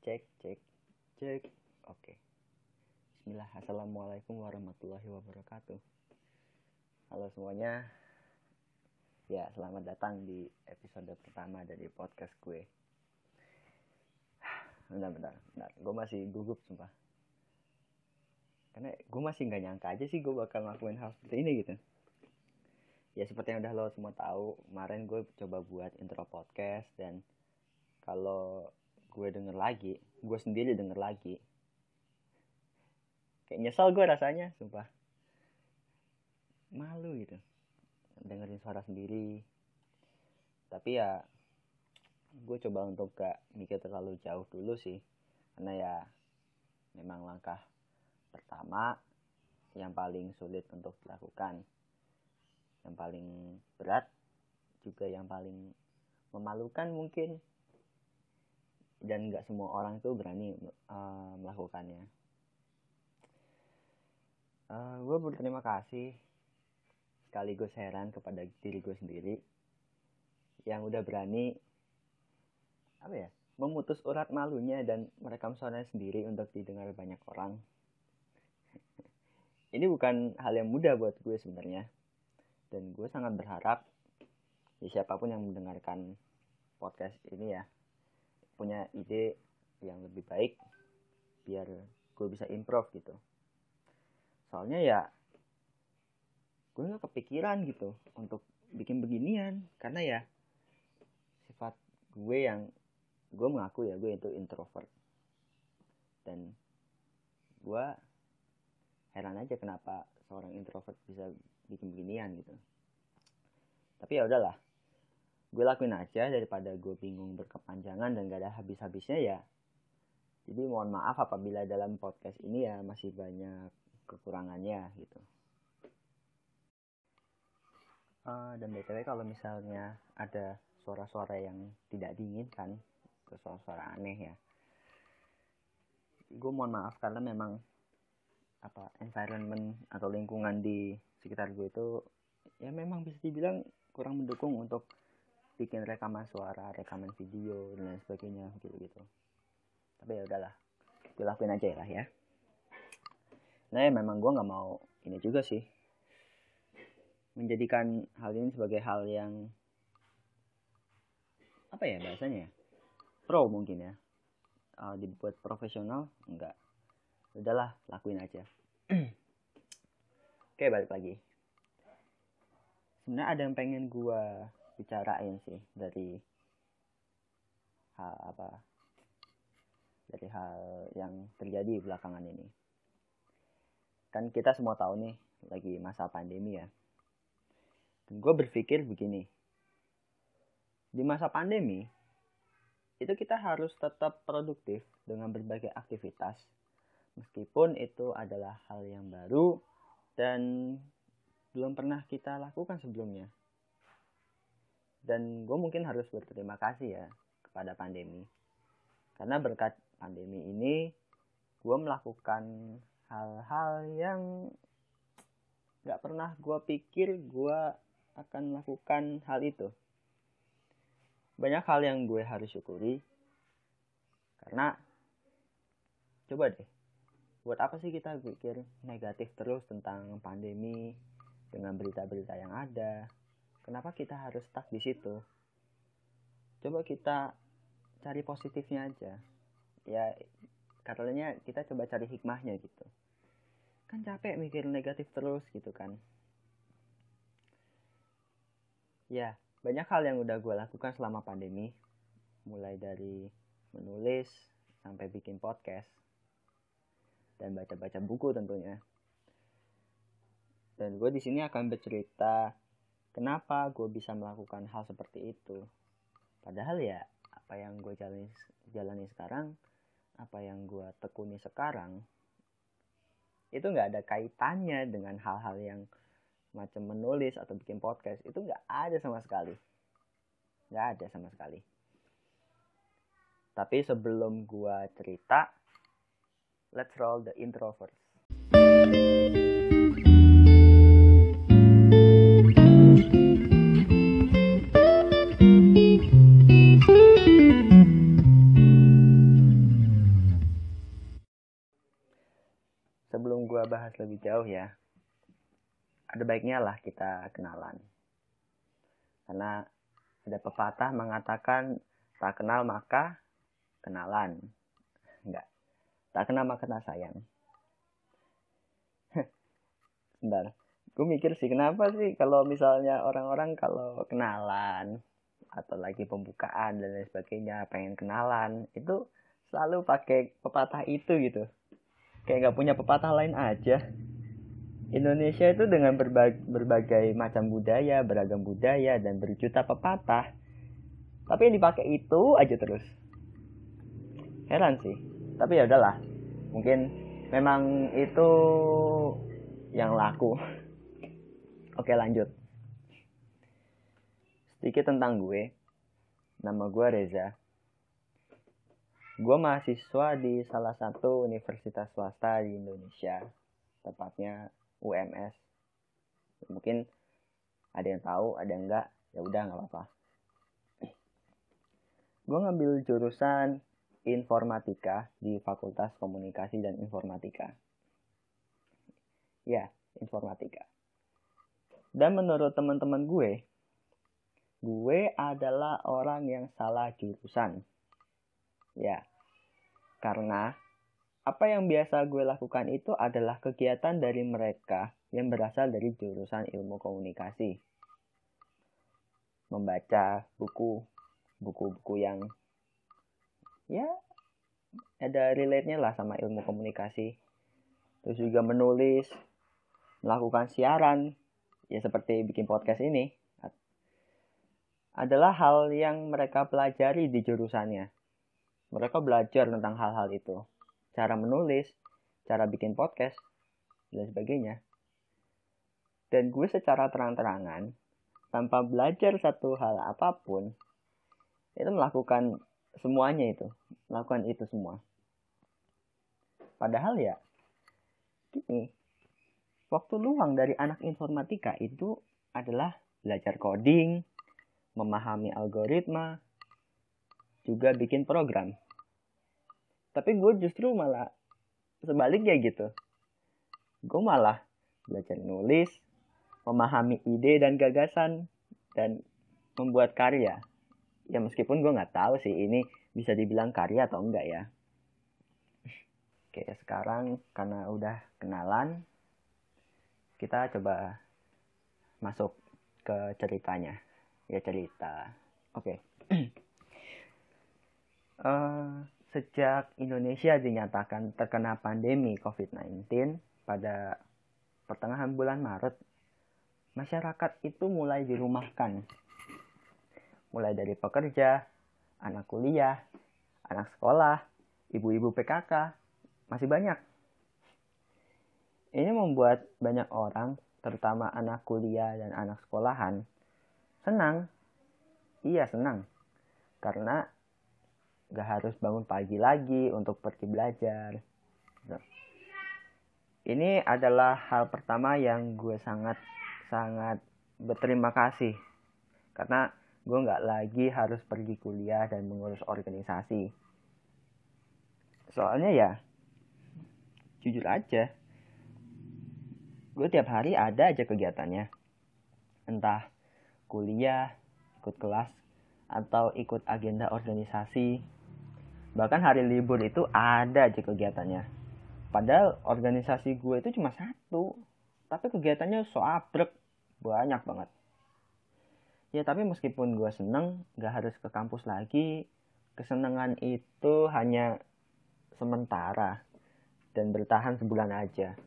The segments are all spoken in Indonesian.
cek cek cek. Oke. Bismillah. Assalamualaikum warahmatullahi wabarakatuh. Halo semuanya. Ya selamat datang di episode pertama dari podcast gue. Bentar bentar, bentar. gue masih gugup sumpah. Karena gue masih nggak nyangka aja sih gue bakal ngelakuin hal seperti ini gitu. Ya seperti yang udah lo semua tahu Kemarin gue coba buat intro podcast dan kalau gue denger lagi gue sendiri denger lagi. Kayak nyesel gue rasanya sumpah. Malu gitu. Dengerin suara sendiri. Tapi ya gue coba untuk gak mikir terlalu jauh dulu sih. Karena ya memang langkah pertama yang paling sulit untuk dilakukan. Yang paling berat juga yang paling memalukan mungkin dan nggak semua orang itu berani uh, melakukannya. Uh, gue berterima kasih sekaligus heran kepada diri gue sendiri yang udah berani apa ya memutus urat malunya dan merekam suaranya sendiri untuk didengar banyak orang. Ini bukan hal yang mudah buat gue sebenarnya dan gue sangat berharap ya siapa pun yang mendengarkan podcast ini ya punya ide yang lebih baik biar gue bisa improve gitu. Soalnya ya gue nggak kepikiran gitu untuk bikin beginian. Karena ya sifat gue yang gue mengaku ya gue itu introvert. Dan gue heran aja kenapa seorang introvert bisa bikin beginian gitu. Tapi ya udahlah gue lakuin aja daripada gue bingung berkepanjangan dan gak ada habis-habisnya ya. Jadi mohon maaf apabila dalam podcast ini ya masih banyak kekurangannya gitu. Uh, dan btw kalau misalnya ada suara-suara yang tidak diinginkan suara-suara aneh ya gue mohon maaf karena memang apa environment atau lingkungan di sekitar gue itu ya memang bisa dibilang kurang mendukung untuk bikin rekaman suara rekaman video dan lain sebagainya gitu gitu tapi ya udahlah gue lakuin aja lah ya. Nah ya memang gue nggak mau ini juga sih. Menjadikan hal ini sebagai hal yang apa ya bahasanya ya? pro mungkin ya. Uh, dibuat profesional enggak udahlah lakuin aja. Oke balik lagi. Sebenarnya ada yang pengen gue bicarain sih dari hal apa dari hal yang terjadi belakangan ini. Kan kita semua tahu nih lagi masa pandemi ya. Gue berpikir begini di masa pandemi itu kita harus tetap produktif dengan berbagai aktivitas. Meskipun itu adalah hal yang baru dan belum pernah kita lakukan sebelumnya dan gue mungkin harus berterima kasih ya kepada pandemi. Karena berkat pandemi ini gue melakukan hal-hal yang gak pernah gue pikir gue akan melakukan hal itu. Banyak hal yang gue harus syukuri. Karena coba deh buat apa sih kita pikir negatif terus tentang pandemi dengan berita-berita yang ada kenapa kita harus stuck di situ? Coba kita cari positifnya aja. Ya katanya kita coba cari hikmahnya gitu. Kan capek mikir negatif terus gitu kan. Ya banyak hal yang udah gue lakukan selama pandemi. Mulai dari menulis sampai bikin podcast. Dan baca-baca buku tentunya. Dan gue di sini akan bercerita kenapa gue bisa melakukan hal seperti itu? Padahal ya apa yang gue jalani jalani sekarang apa yang gue tekuni sekarang itu nggak ada kaitannya dengan hal-hal yang macam menulis atau bikin podcast. Itu nggak ada sama sekali. Nggak ada sama sekali. Tapi sebelum gue cerita let's roll the intro first lebih jauh ya, ada baiknya lah kita kenalan. Karena ada pepatah mengatakan tak kenal maka kenalan. Enggak. Tak kenal maka tak sayang. Bentar. Gue mikir sih kenapa sih kalau misalnya orang-orang kalau kenalan atau lagi pembukaan dan lain sebagainya pengen kenalan itu selalu pakai pepatah itu gitu kayak nggak punya pepatah lain aja Indonesia itu dengan berbagai, berbagai macam budaya, beragam budaya, dan berjuta pepatah. Tapi yang dipakai itu aja terus. Heran sih. Tapi ya udahlah. Mungkin memang itu yang laku. Oke lanjut. Sedikit tentang gue. Nama gue Reza gue mahasiswa di salah satu universitas swasta di Indonesia tepatnya UMS mungkin ada yang tahu ada yang enggak ya udah nggak apa-apa. Gue ngambil jurusan informatika di Fakultas Komunikasi dan Informatika. Ya informatika. Dan menurut teman-teman gue gue adalah orang yang salah jurusan ya karena apa yang biasa gue lakukan itu adalah kegiatan dari mereka yang berasal dari jurusan ilmu komunikasi. Membaca buku, buku-buku yang ya ada relate-nya lah sama ilmu komunikasi. Terus juga menulis, melakukan siaran, ya seperti bikin podcast ini. Adalah hal yang mereka pelajari di jurusannya mereka belajar tentang hal-hal itu. Cara menulis cara bikin podcast dan sebagainya. Dan gue secara terang-terangan tanpa belajar satu hal apa pun itu melakukan semuanya itu. Melakukan itu semua. Padahal ya gini waktu luang dari anak informatika itu adalah belajar coding memahami algoritma juga bikin program. Tapi gue justru malah sebaliknya gitu. Gue malah belajar nulis, memahami ide dan gagasan, dan membuat karya. Ya meskipun gue nggak tahu sih ini bisa dibilang karya atau enggak ya. Oke sekarang karena udah kenalan, kita coba masuk ke ceritanya. Ya cerita. Oke. Uh, sejak Indonesia dinyatakan terkena pandemi COVID-19 pada pertengahan bulan Maret, masyarakat itu mulai dirumahkan. Mulai dari pekerja, anak kuliah, anak sekolah, ibu-ibu PKK, masih banyak. Ini membuat banyak orang, terutama anak kuliah dan anak sekolahan, senang. Iya, senang. Karena gak harus bangun pagi lagi untuk pergi belajar. Ini adalah hal pertama yang gue sangat sangat berterima kasih. Karena gue nggak lagi harus pergi kuliah dan mengurus organisasi. Soalnya ya jujur aja gue tiap hari ada aja kegiatannya. Entah kuliah ikut kelas atau ikut agenda organisasi bahkan hari libur itu ada aja kegiatannya. Padahal organisasi gue itu cuma satu. Tapi kegiatannya so abrek. Banyak banget. Ya tapi meskipun gue seneng gak harus ke kampus lagi kesenangan itu hanya sementara dan bertahan sebulan aja.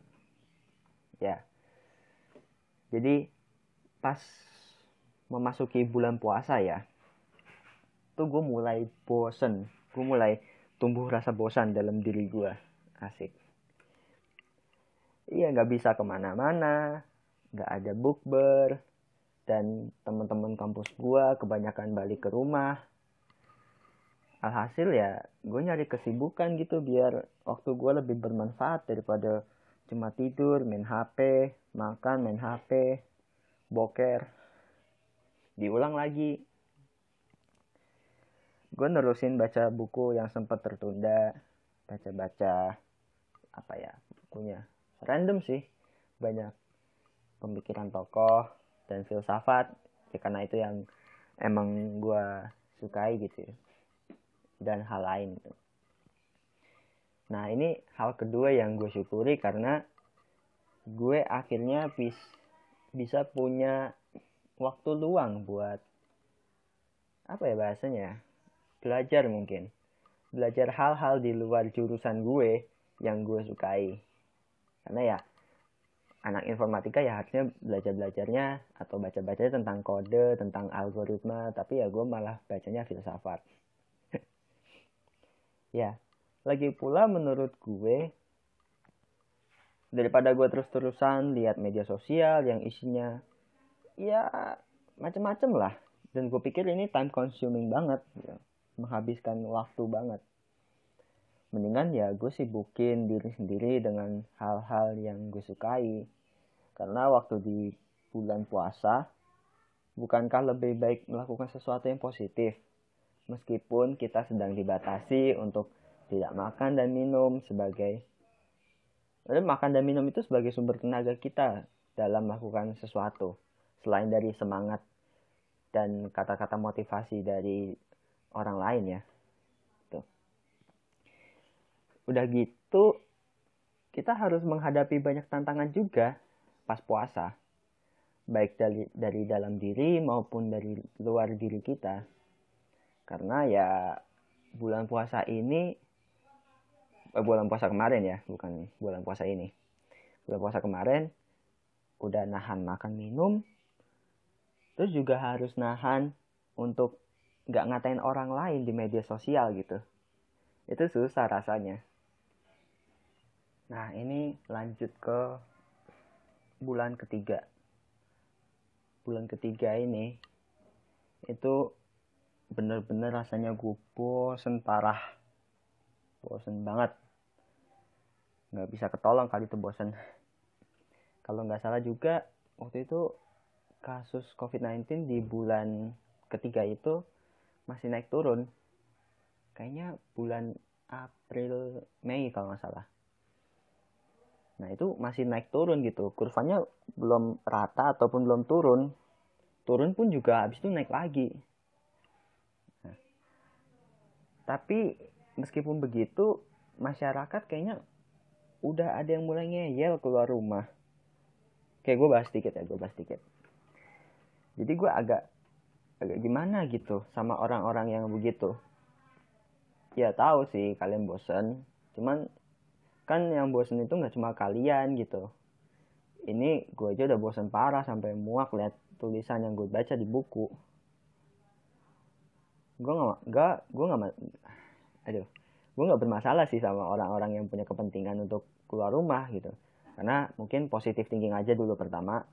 Ya. Jadi pas memasuki bulan puasa ya tuh gue mulai bosen gue mulai tumbuh rasa bosan dalam diri gue asik. Iya nggak bisa ke mana-mana nggak ada bukber dan teman-teman kampus gue kebanyakan balik ke rumah. Alhasil ya gue nyari kesibukan gitu biar waktu gue lebih bermanfaat daripada cuma tidur main hp makan main hp boker. Diulang lagi gue nerusin baca buku yang sempat tertunda baca-baca apa ya bukunya random sih banyak pemikiran tokoh dan filsafat ya karena itu yang emang gue sukai gitu ya. dan hal lain gitu. nah ini hal kedua yang gue syukuri karena gue akhirnya bis, bisa punya waktu luang buat apa ya bahasanya belajar mungkin. Belajar hal-hal di luar jurusan gue yang gue sukai. Karena ya anak informatika ya harusnya belajar belajarnya atau baca bacanya tentang kode tentang algoritma tapi ya gue malah bacanya filsafat. Ya lagi pula menurut gue daripada gue terus-terusan lihat media sosial yang isinya ya macem-macem lah. Dan gue pikir ini time consuming banget ya. Menghabiskan waktu banget. Mendingan ya gue sibukin diri sendiri dengan hal-hal yang gue sukai. Karena waktu di bulan puasa bukankah lebih baik melakukan sesuatu yang positif? Meskipun kita sedang dibatasi untuk tidak makan dan minum sebagai makan dan minum itu sebagai sumber tenaga kita dalam melakukan sesuatu. Selain dari semangat dan kata-kata motivasi dari orang lain ya. Udah gitu kita harus menghadapi banyak tantangan juga pas puasa. Baik dari dari dalam diri maupun dari luar diri kita. Karena ya bulan puasa ini eh, bulan puasa kemarin ya bukan bulan puasa ini. Bulan puasa kemarin udah nahan makan minum terus juga harus nahan untuk nggak ngatain orang lain di media sosial gitu itu susah rasanya Nah, ini lanjut ke bulan ketiga. Bulan ketiga ini itu bener-bener rasanya gue bosen parah. Bosen banget. Nggak bisa ketolong kali itu bosen. Kalau nggak salah juga waktu itu kasus COVID-19 di bulan ketiga itu masih naik turun. Kayaknya bulan April, Mei kalau nggak salah Nah itu masih naik turun gitu. Kurvanya belum rata ataupun belum turun. Turun pun juga habis itu naik lagi. Nah, tapi meskipun begitu, masyarakat kayaknya udah ada yang mulai ngeyel keluar rumah. Kayak gue bahas dikit ya, gue bahas dikit. Jadi gue agak agak gimana gitu sama orang-orang yang begitu. Ya tahu sih kalian bosen, cuman kan yang bosen itu nggak cuma kalian gitu. Ini gue aja udah bosen parah sampai muak lihat tulisan yang gue baca di buku. Gue nggak nggak gue nggak aduh. Gue nggak bermasalah sih sama orang-orang yang punya kepentingan untuk keluar rumah gitu. Karena mungkin positif thinking aja dulu pertama.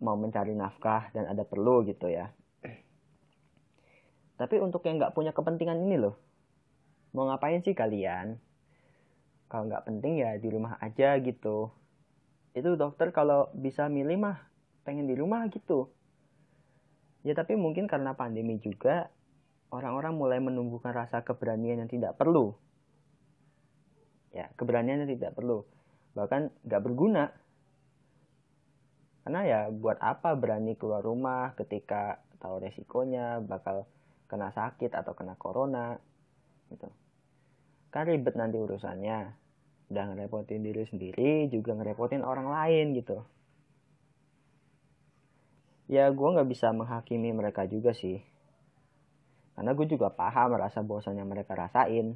Mau mencari nafkah dan ada perlu gitu ya tapi untuk yang nggak punya kepentingan ini loh. Mau ngapain sih kalian? Kalau nggak penting ya di rumah aja gitu. Itu dokter kalau bisa milih mah pengen di rumah gitu. Ya tapi mungkin karena pandemi juga orang-orang mulai menumbuhkan rasa keberanian yang tidak perlu. Ya keberanian yang tidak perlu. Bahkan nggak berguna. Karena ya buat apa berani keluar rumah ketika tahu resikonya bakal kena sakit atau kena corona gitu. Kan ribet nanti urusannya. Udah ngerepotin diri sendiri juga ngerepotin orang lain gitu. Ya gue nggak bisa menghakimi mereka juga sih. Karena gue juga paham rasa bosan yang mereka rasain.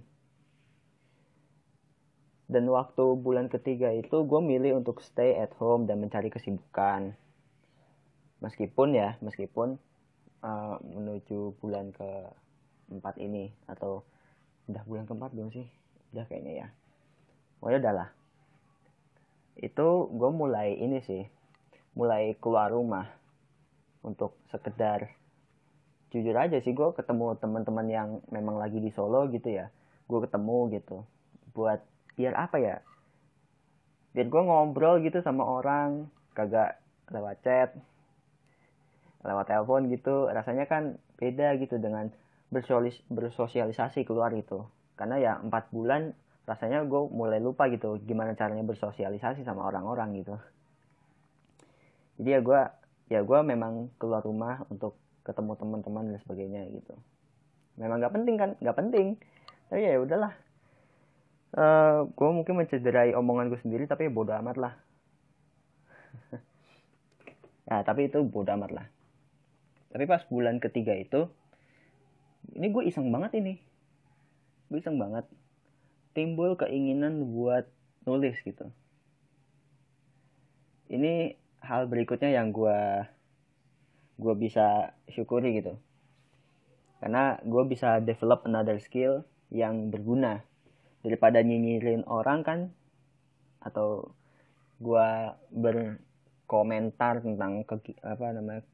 Dan waktu bulan ketiga itu gue milih untuk stay at home dan mencari kesibukan. Meskipun ya meskipun uh, menuju bulan ke empat ini atau udah bulan keempat belum sih? Udah kayaknya ya. Oh ya udahlah itu gue mulai ini sih mulai keluar rumah untuk sekedar jujur aja sih gue ketemu teman-teman yang memang lagi di Solo gitu ya. Gue ketemu gitu buat biar apa ya? Biar gue ngobrol gitu sama orang kagak lewat chat lewat telepon gitu rasanya kan beda gitu dengan bersosialisasi keluar itu karena ya empat bulan rasanya gue mulai lupa gitu gimana caranya bersosialisasi sama orang-orang gitu. Jadi ya gue ya gue memang keluar rumah untuk ketemu teman-teman dan sebagainya gitu. Memang nggak penting kan? Nggak penting. Tapi ya udahlah. Uh, eh, gue mungkin mencederai omongan gue sendiri tapi ya bodoh amat lah. Ya tapi itu bodoh amat lah tapi pas bulan ketiga itu ini gue iseng banget ini. Gue iseng banget. Timbul keinginan buat nulis gitu. Ini hal berikutnya yang gue gue bisa syukuri gitu. Karena gue bisa develop another skill yang berguna. Daripada nyinyirin orang kan atau gue berkomentar tentang ke, apa namanya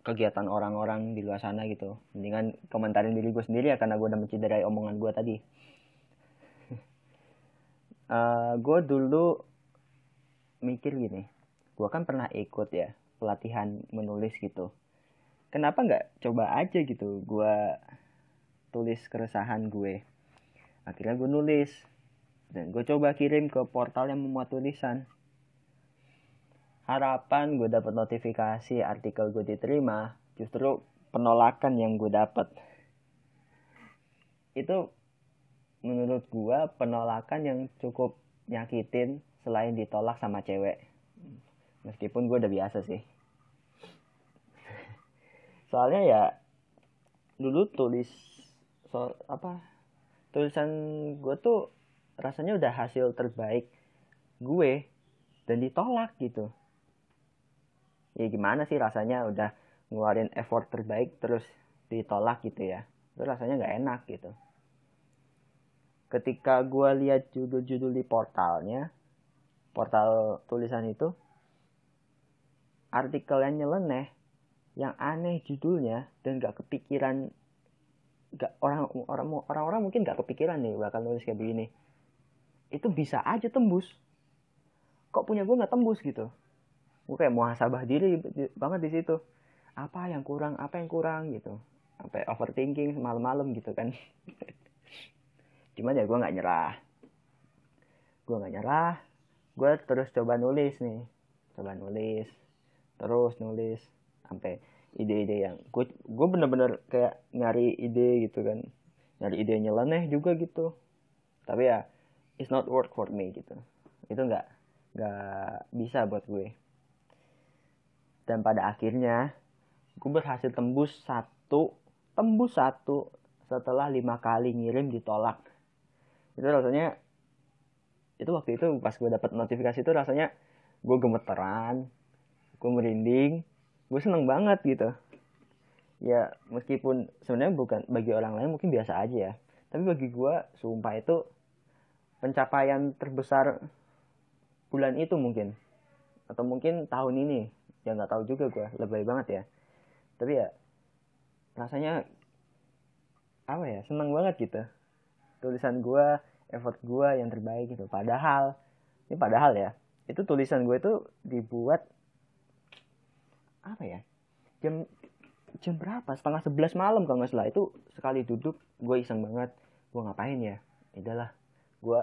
kegiatan orang-orang di luar sana gitu. Mendingan komentarin diri gue sendiri ya karena gue udah menciderai omongan gue tadi. Uh, eh, gue dulu mikir gini gue kan pernah ikut ya pelatihan menulis gitu. Kenapa nggak coba aja gitu gue tulis keresahan gue. Akhirnya gue nulis dan gue coba kirim ke portal yang memuat tulisan harapan gue dapat notifikasi artikel gue diterima justru penolakan yang gue dapat itu menurut gue penolakan yang cukup nyakitin selain ditolak sama cewek. Meskipun gue udah biasa sih. Soalnya ya dulu tulis so apa tulisan gue tuh rasanya udah hasil terbaik gue dan ditolak gitu ya gimana sih rasanya udah ngeluarin effort terbaik terus ditolak gitu ya? Itu rasanya nggak enak gitu. Ketika gue lihat judul-judul di portalnya portal tulisan itu artikel yang nyeleneh yang aneh judulnya dan gak kepikiran gak orang orang orang orang mungkin gak kepikiran nih bakal nulis kayak begini. Itu bisa aja tembus. Kok punya gue nggak tembus gitu gue kayak muhasabah diri banget di situ. Apa yang kurang apa yang kurang gitu. Sampai overthinking malam-malam gitu kan. Cuman ya gue nggak nyerah. Gue nggak nyerah. Gue terus coba nulis nih. Coba nulis. Terus nulis. Sampai ide-ide yang gue gue bener-bener kayak nyari ide gitu kan. Nyari ide nyeleneh juga gitu. Tapi ya it's not work for me gitu. Itu nggak nggak bisa buat gue dan pada akhirnya gue berhasil tembus satu tembus satu setelah lima kali ngirim ditolak. Itu rasanya itu waktu itu pas gue dapat notifikasi itu rasanya gue gemeteran gue merinding gue seneng banget gitu. Ya meskipun sebenarnya bukan bagi orang lain mungkin biasa aja ya. Tapi bagi gue sumpah itu pencapaian terbesar bulan itu mungkin. Atau mungkin tahun ini ya nggak tahu juga gue lebay banget ya. Tapi ya rasanya apa ya seneng banget gitu. Tulisan gue effort gue yang terbaik gitu. Padahal ini padahal ya itu tulisan gue itu dibuat apa ya jam jam berapa? Setengah sebelas malam kalau nggak salah. Itu sekali duduk gue iseng banget. Gue ngapain ya? Itulah gue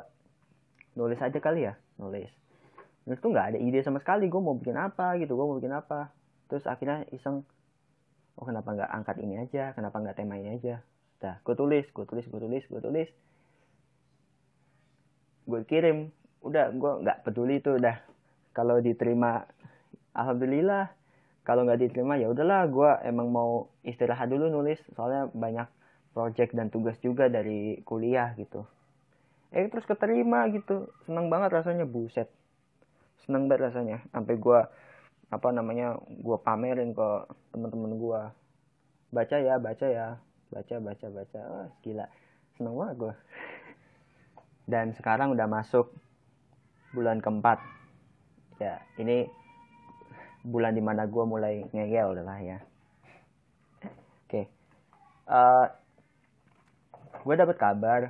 nulis aja kali ya nulis terus tuh nggak ada ide sama sekali gue mau bikin apa gitu gue mau bikin apa. Terus akhirnya iseng oh kenapa nggak angkat ini aja? Kenapa nggak tema ini aja? Dah gue tulis gue tulis gue tulis gue tulis. Gue kirim udah gue nggak peduli itu udah kalau diterima alhamdulillah. Kalau nggak diterima ya udahlah gue emang mau istirahat dulu nulis. Soalnya banyak project dan tugas juga dari kuliah gitu. Eh terus keterima gitu. Seneng banget rasanya buset seneng banget rasanya. Sampai gue apa namanya gue pamerin ke teman-teman gue baca ya baca ya. Baca baca baca. Oh, gila. Seneng banget gue dan sekarang udah masuk bulan keempat. Ya ini bulan di mana gue mulai ngeyel lah ya. Oke. Okay. uh, eh, gue dapat kabar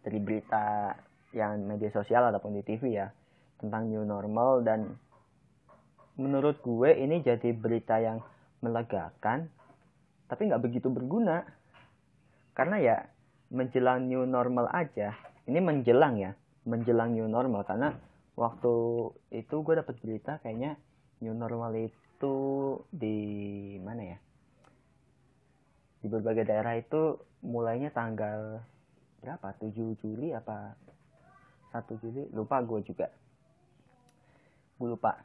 dari berita yang media sosial ataupun di TV ya tentang new normal dan menurut gue ini jadi berita yang melegakan tapi nggak begitu berguna. Karena ya menjelang new normal aja ini menjelang ya menjelang new normal. Karena waktu itu gue dapat berita kayaknya new normal itu di mana ya? Di berbagai daerah itu mulainya tanggal berapa? 7 Juli apa? 1 Juli? Lupa gue juga gue lupa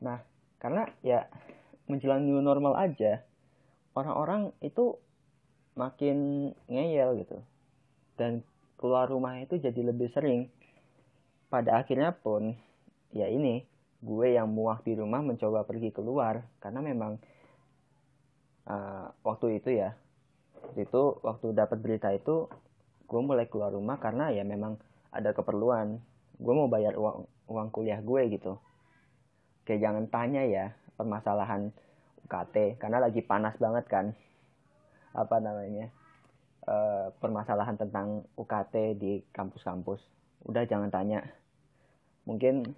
nah karena ya menjelang new normal aja orang-orang itu makin ngeyel gitu. Dan keluar rumah itu jadi lebih sering. Pada akhirnya pun ya ini gue yang muak di rumah mencoba pergi keluar. Karena memang uh, waktu itu ya itu waktu dapat berita itu gue mulai keluar rumah karena ya memang ada keperluan. Gue mau bayar uang uang kuliah gue gitu. Kayak jangan tanya ya permasalahan UKT karena lagi panas banget kan. Apa namanya? E, permasalahan tentang UKT di kampus-kampus. Udah jangan tanya. Mungkin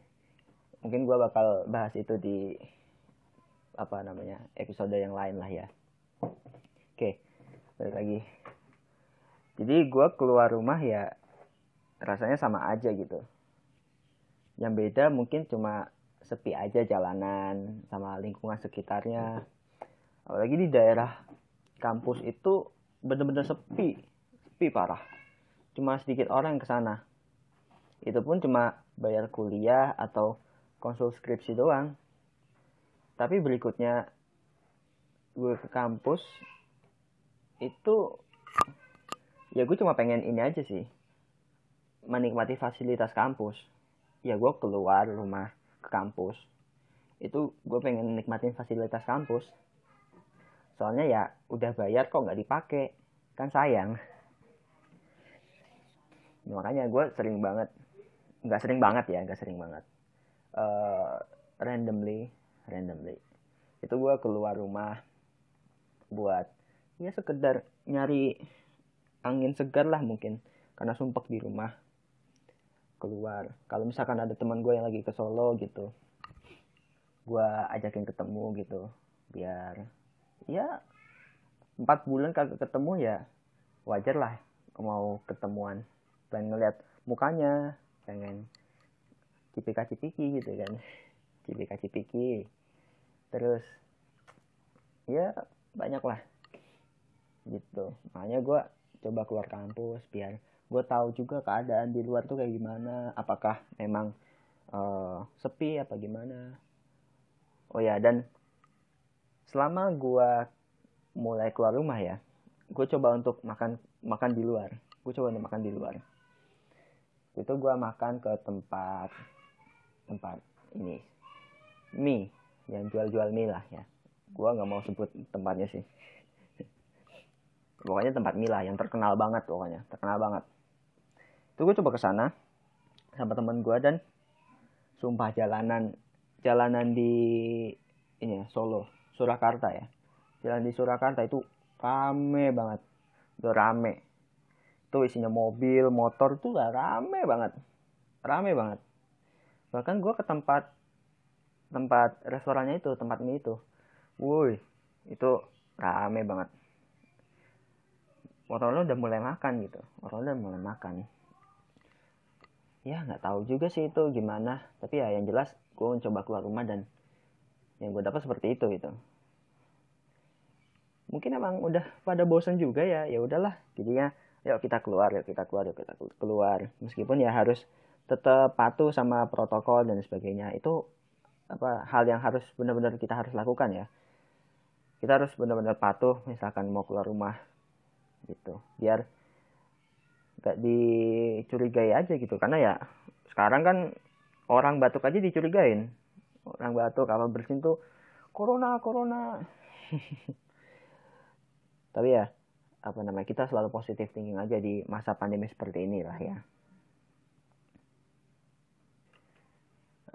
mungkin gue bakal bahas itu di apa namanya episode yang lain lah ya. Oke balik lagi. Jadi gue keluar rumah ya rasanya sama aja gitu yang beda mungkin cuma sepi aja jalanan sama lingkungan sekitarnya. Apalagi di daerah kampus itu bener-bener sepi sepi parah. Cuma sedikit orang yang ke sana itu pun cuma bayar kuliah atau konsul skripsi doang. Tapi berikutnya gue ke kampus itu ya gue cuma pengen ini aja sih menikmati fasilitas kampus ya gue keluar rumah ke kampus. Itu gue pengen nikmatin fasilitas kampus. Soalnya ya udah bayar kok nggak dipakai. Kan sayang. Makanya gue sering banget nggak sering banget ya nggak sering banget. Uh, randomly randomly. Itu gue keluar rumah buat ya sekedar nyari angin segar lah mungkin. Karena sumpek di rumah keluar. Kalau misalkan ada teman gue yang lagi ke Solo gitu gue ajakin ketemu gitu biar ya empat bulan kagak ketemu ya wajar lah mau ketemuan. Pengen ngeliat mukanya pengen cipika cipiki gitu kan. Cipika cipiki terus ya banyak lah gitu. Makanya gue coba keluar kampus biar gue tahu juga keadaan di luar tuh kayak gimana apakah memang uh, sepi apa gimana. Oh ya dan selama gue mulai keluar rumah ya gue coba untuk makan makan di luar. Gue coba untuk makan di luar. Itu gue makan ke tempat tempat ini mie yang jual-jual mie lah ya. Gue nggak mau sebut tempatnya sih. Pokoknya tempat Mila yang terkenal banget pokoknya terkenal banget itu gue coba ke sana sama temen gue dan sumpah jalanan jalanan di ini ya Solo Surakarta ya. Jalan di Surakarta itu rame banget. Udah rame. Itu isinya mobil motor tuh lah rame banget. Rame banget. Bahkan gue ke tempat tempat restorannya itu tempat mie itu woi itu rame banget. Orang udah mulai makan gitu. Orang udah mulai makan ya nggak tahu juga sih itu gimana. Tapi ya yang jelas gue mencoba keluar rumah dan yang gue dapat seperti itu gitu. Mungkin emang udah pada bosan juga ya. Ya udahlah jadinya yuk kita keluar yuk kita keluar yuk kita keluar. Meskipun ya harus tetap patuh sama protokol dan sebagainya. Itu apa hal yang harus benar-benar kita harus lakukan ya. Kita harus benar-benar patuh misalkan mau keluar rumah gitu. Biar gak dicurigai aja gitu. Karena ya sekarang kan orang batuk aja dicurigain. Orang batuk apa bersin tuh corona corona. Tapi ya apa namanya kita selalu positif thinking aja di masa pandemi seperti inilah ya.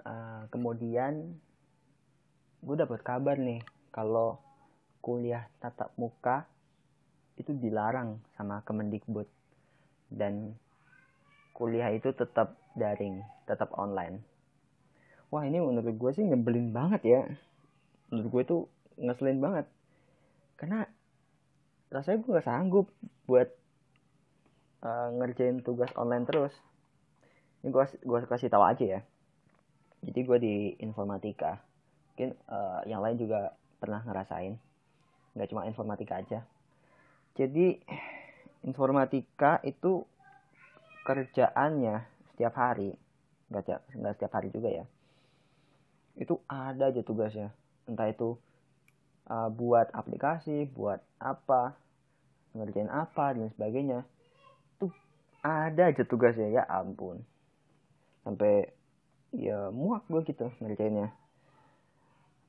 Uh, kemudian gue dapat kabar nih kalau kuliah tatap muka itu dilarang sama Kemendikbud dan kuliah itu tetap daring, tetap online. Wah ini menurut gue sih nyebelin banget ya. Menurut gue itu ngeselin banget. Karena rasanya gue gak sanggup buat uh, ngerjain tugas online terus ini gue gue kasih tahu aja ya jadi gue di informatika mungkin uh, yang lain juga pernah ngerasain nggak cuma informatika aja jadi informatika itu kerjaannya setiap hari. Nggak nggak setiap hari juga ya. Itu ada aja tugasnya. Entah itu uh, buat aplikasi buat apa ngerjain apa dan sebagainya. Tuh ada aja tugasnya. Ya ampun. Sampai ya muak gue gitu ngerjainnya.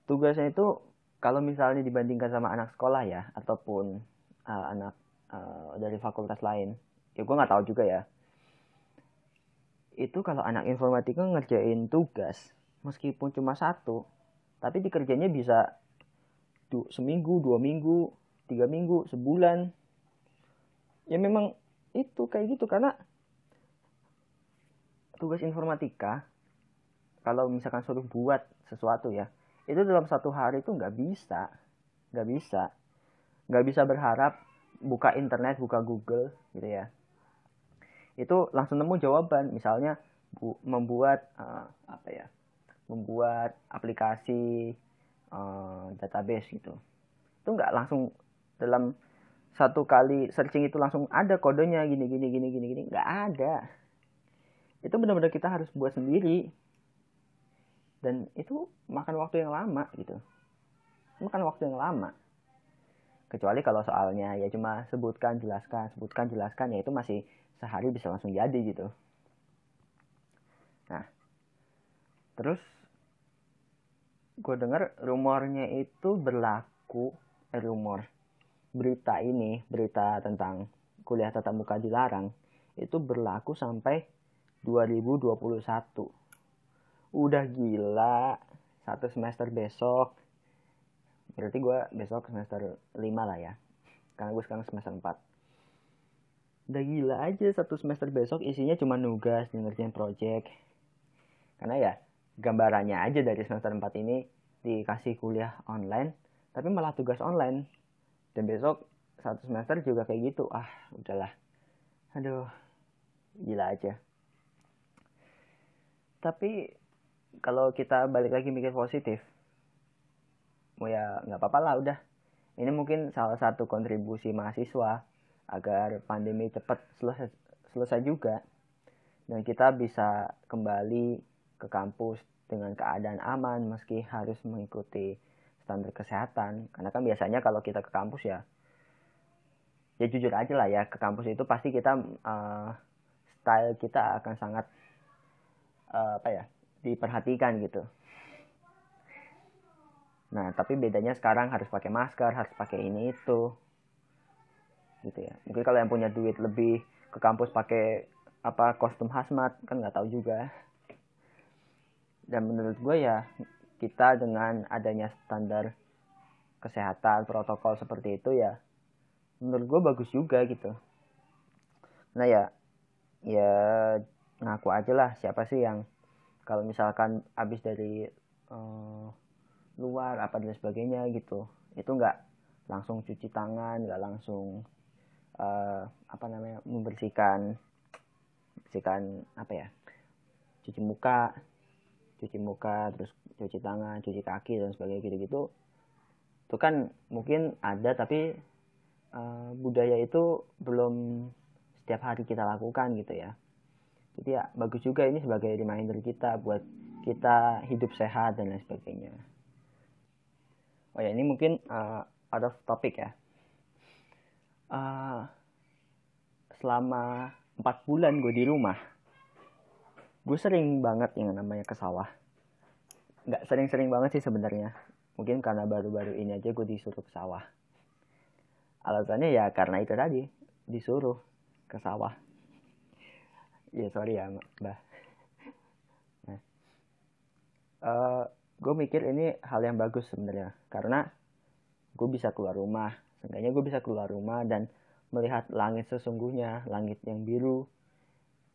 Tugasnya itu kalau misalnya dibandingkan sama anak sekolah ya ataupun uh, anak uh, dari fakultas lain. Ya gue nggak tahu juga ya. Itu kalau anak informatika ngerjain tugas meskipun cuma satu tapi dikerjanya bisa du seminggu dua minggu tiga minggu sebulan. Ya memang itu kayak gitu karena tugas informatika kalau misalkan suruh buat sesuatu ya itu dalam satu hari itu nggak bisa nggak bisa. Nggak bisa berharap buka internet buka Google gitu ya. Itu langsung nemu jawaban. Misalnya bu, membuat uh, apa ya membuat aplikasi uh, database gitu. Itu nggak langsung dalam satu kali searching itu langsung ada kodenya gini gini gini gini gini. Nggak ada. Itu benar-benar kita harus buat sendiri. Dan itu makan waktu yang lama gitu. Makan waktu yang lama kecuali kalau soalnya ya cuma sebutkan jelaskan sebutkan jelaskan ya itu masih sehari bisa langsung jadi gitu. Nah terus gue dengar rumornya itu berlaku eh, rumor berita ini berita tentang kuliah tatap muka dilarang itu berlaku sampai 2021 udah gila satu semester besok berarti gue besok semester 5 lah ya. Karena gue sekarang semester 4 udah gila aja satu semester besok isinya cuma nugas ngerjain project. Karena ya gambarannya aja dari semester 4 ini dikasih kuliah online tapi malah tugas online. Dan besok satu semester juga kayak gitu. Ah udahlah. Aduh gila aja. Tapi kalau kita balik lagi mikir positif mau ya nggak apa-apa lah udah. Ini mungkin salah satu kontribusi mahasiswa agar pandemi cepat selesai, selesai juga. Dan kita bisa kembali ke kampus dengan keadaan aman meski harus mengikuti standar kesehatan. Karena kan biasanya kalau kita ke kampus ya ya jujur aja lah ya ke kampus itu pasti kita uh, style kita akan sangat uh, apa ya diperhatikan gitu nah tapi bedanya sekarang harus pakai masker harus pakai ini itu. Gitu ya. Mungkin kalau yang punya duit lebih ke kampus pakai apa kostum hazmat kan nggak tahu juga. Dan menurut gue ya kita dengan adanya standar kesehatan protokol seperti itu ya menurut gue bagus juga gitu. Nah ya ya ngaku aja lah siapa sih yang kalau misalkan habis dari uh, luar apa dan sebagainya gitu. Itu nggak langsung cuci tangan nggak langsung uh, apa namanya membersihkan bersihkan apa ya cuci muka cuci muka terus cuci tangan cuci kaki dan sebagainya gitu gitu itu kan mungkin ada tapi uh, budaya itu belum setiap hari kita lakukan gitu ya. Jadi ya bagus juga ini sebagai reminder kita buat kita hidup sehat dan lain sebagainya oh ya ini mungkin uh, out of topic ya. Uh, selama empat bulan gue di rumah gue sering banget yang namanya ke sawah. Nggak sering-sering banget sih sebenarnya. Mungkin karena baru-baru ini aja gue disuruh ke sawah. Alasannya ya karena itu tadi disuruh ke sawah. Ya sorry ya mbak. Nah, uh, gue mikir ini hal yang bagus sebenarnya. Karena gue bisa keluar rumah. Seenggaknya gue bisa keluar rumah dan melihat langit sesungguhnya, langit yang biru,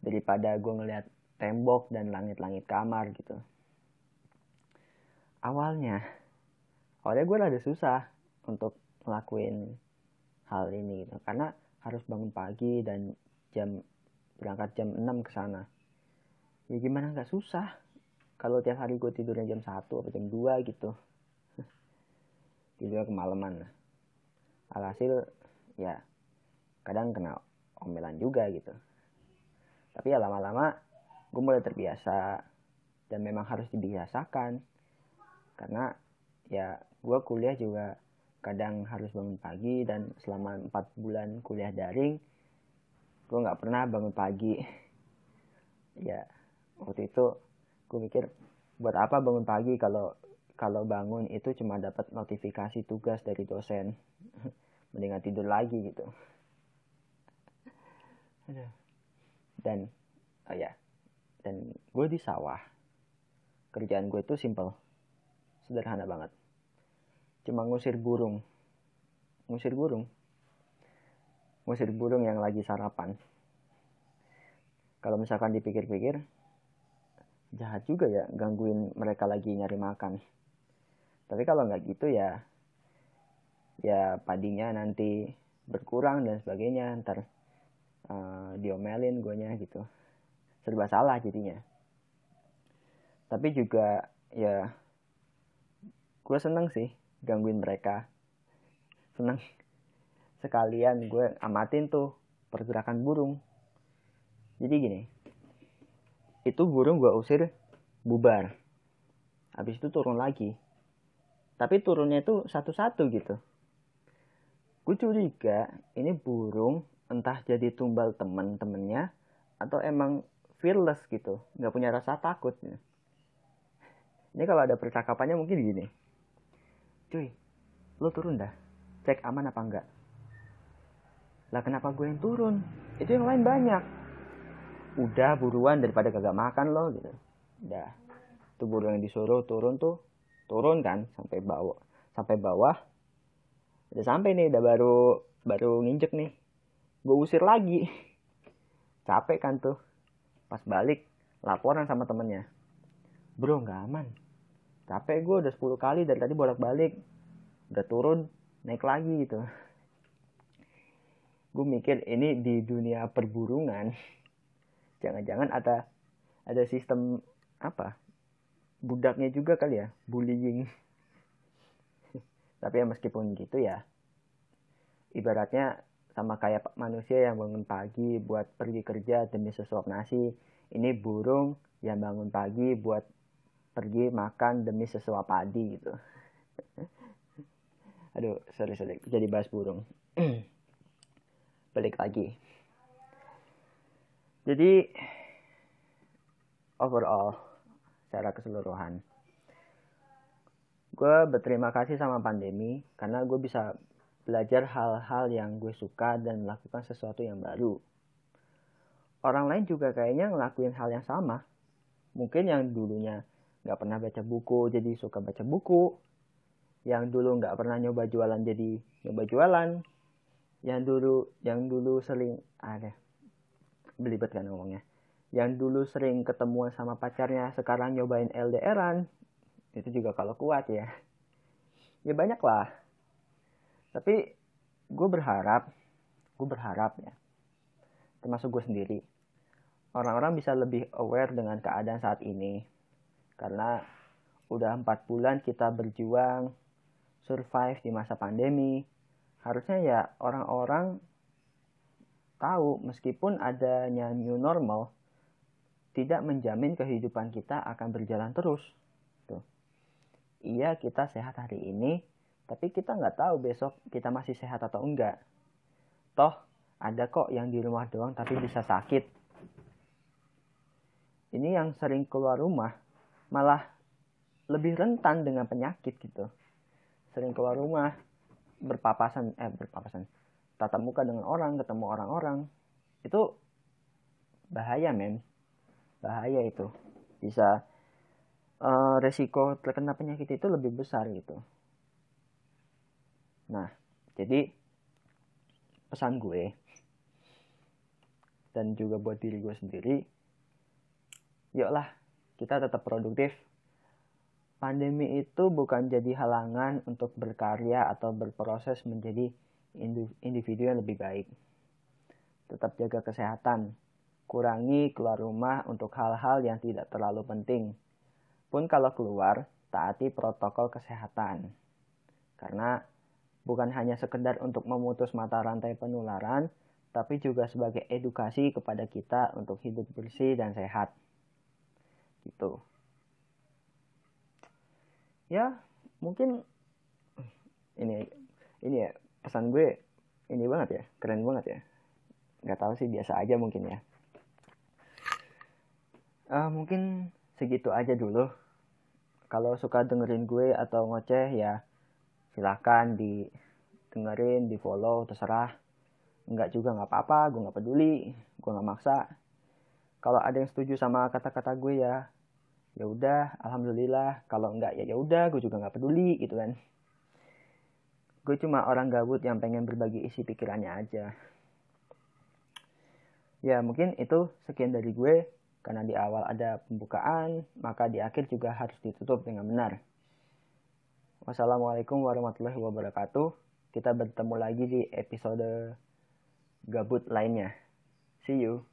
daripada gue ngeliat tembok dan langit-langit kamar gitu. Awalnya, awalnya gue rada susah untuk ngelakuin hal ini gitu. Karena harus bangun pagi dan jam berangkat jam 6 ke sana. Ya gimana nggak susah kalau tiap hari gue tidurnya jam 1 atau jam 2 gitu. Tidurnya kemalaman. Alhasil ya kadang kena omelan juga gitu. Tapi ya lama-lama gue mulai terbiasa dan memang harus dibiasakan. Karena ya gue kuliah juga kadang harus bangun pagi dan selama empat bulan kuliah daring gue nggak pernah bangun pagi. Ya waktu itu gue mikir buat apa bangun pagi kalau kalau bangun itu cuma dapat notifikasi tugas dari dosen? Mendingan tidur lagi gitu. Dan oh ya dan gue di sawah. Kerjaan gue itu simple. Sederhana banget. Cuma ngusir burung. Ngusir burung? Ngusir burung yang lagi sarapan. Kalau misalkan dipikir-pikir jahat juga ya gangguin mereka lagi nyari makan. Tapi kalau nggak gitu ya ya padinya nanti berkurang dan sebagainya ntar uh, diomelin guanya gitu. Serba salah jadinya. Tapi juga ya gue seneng sih gangguin mereka. Seneng. Sekalian gue amatin tuh pergerakan burung. Jadi gini itu burung gue usir bubar. Habis itu turun lagi. Tapi turunnya itu satu-satu gitu. Gue curiga ini burung entah jadi tumbal temen-temennya atau emang fearless gitu. Nggak punya rasa takut. Ini kalau ada percakapannya mungkin gini. Cuy lo turun dah. Cek aman apa enggak? Lah kenapa gue yang turun? Itu yang lain banyak udah buruan daripada kagak makan lo gitu. Udah. Tuh burung yang disuruh turun tuh turun kan sampai bawah sampai bawah. Udah sampai nih udah baru baru nginjek nih. Gue usir lagi. Capek kan tuh. Pas balik laporan sama temennya. Bro nggak aman. Capek gue udah 10 kali dari tadi bolak balik udah turun naik lagi gitu. Gue mikir ini di dunia perburungan jangan-jangan ada ada sistem apa? Budaknya juga kali ya bullying. Tapi ya meskipun gitu ya ibaratnya sama kayak manusia yang bangun pagi buat pergi kerja demi sesuap nasi ini burung yang bangun pagi buat pergi makan demi sesuap padi gitu. Aduh sorry sorry jadi bahas burung. Balik lagi jadi overall secara keseluruhan gue berterima kasih sama pandemi karena gue bisa belajar hal-hal yang gue suka dan melakukan sesuatu yang baru. Orang lain juga kayaknya ngelakuin hal yang sama. Mungkin yang dulunya nggak pernah baca buku jadi suka baca buku. Yang dulu nggak pernah nyoba jualan jadi nyoba jualan. Yang dulu yang dulu sering ada belibet kan ngomongnya. Yang dulu sering ketemuan sama pacarnya sekarang nyobain LDRan itu juga kalau kuat ya. Ya banyak lah. Tapi gue berharap gue berharap ya termasuk gue sendiri orang-orang bisa lebih aware dengan keadaan saat ini. Karena udah empat bulan kita berjuang survive di masa pandemi harusnya ya orang-orang tahu meskipun adanya new normal tidak menjamin kehidupan kita akan berjalan terus. Tuh. Iya kita sehat hari ini tapi kita nggak tahu besok kita masih sehat atau enggak. Toh ada kok yang di rumah doang tapi bisa sakit. Ini yang sering keluar rumah malah lebih rentan dengan penyakit gitu. Sering keluar rumah berpapasan eh berpapasan tatap muka dengan orang ketemu orang-orang. Itu bahaya men. Bahaya itu. Bisa uh, resiko terkena penyakit itu lebih besar gitu. Nah jadi pesan gue dan juga buat diri gue sendiri yuklah kita tetap produktif. Pandemi itu bukan jadi halangan untuk berkarya atau berproses menjadi individu yang lebih baik. Tetap jaga kesehatan. Kurangi keluar rumah untuk hal-hal yang tidak terlalu penting. Pun kalau keluar, taati protokol kesehatan. Karena bukan hanya sekedar untuk memutus mata rantai penularan, tapi juga sebagai edukasi kepada kita untuk hidup bersih dan sehat. Gitu. Ya, mungkin ini ini ya pesan gue ini banget ya, keren banget ya. Gak tahu sih biasa aja mungkin ya. Uh, mungkin segitu aja dulu. Kalau suka dengerin gue atau ngoceh ya silahkan di dengerin, di follow, terserah Enggak juga nggak apa-apa, gue nggak peduli, gue nggak maksa. Kalau ada yang setuju sama kata-kata gue ya, ya udah, alhamdulillah. Kalau enggak ya ya udah, gue juga nggak peduli gitu kan. Gue cuma orang gabut yang pengen berbagi isi pikirannya aja. Ya mungkin itu sekian dari gue. Karena di awal ada pembukaan, maka di akhir juga harus ditutup dengan benar. Wassalamualaikum warahmatullahi wabarakatuh. Kita bertemu lagi di episode gabut lainnya. See you.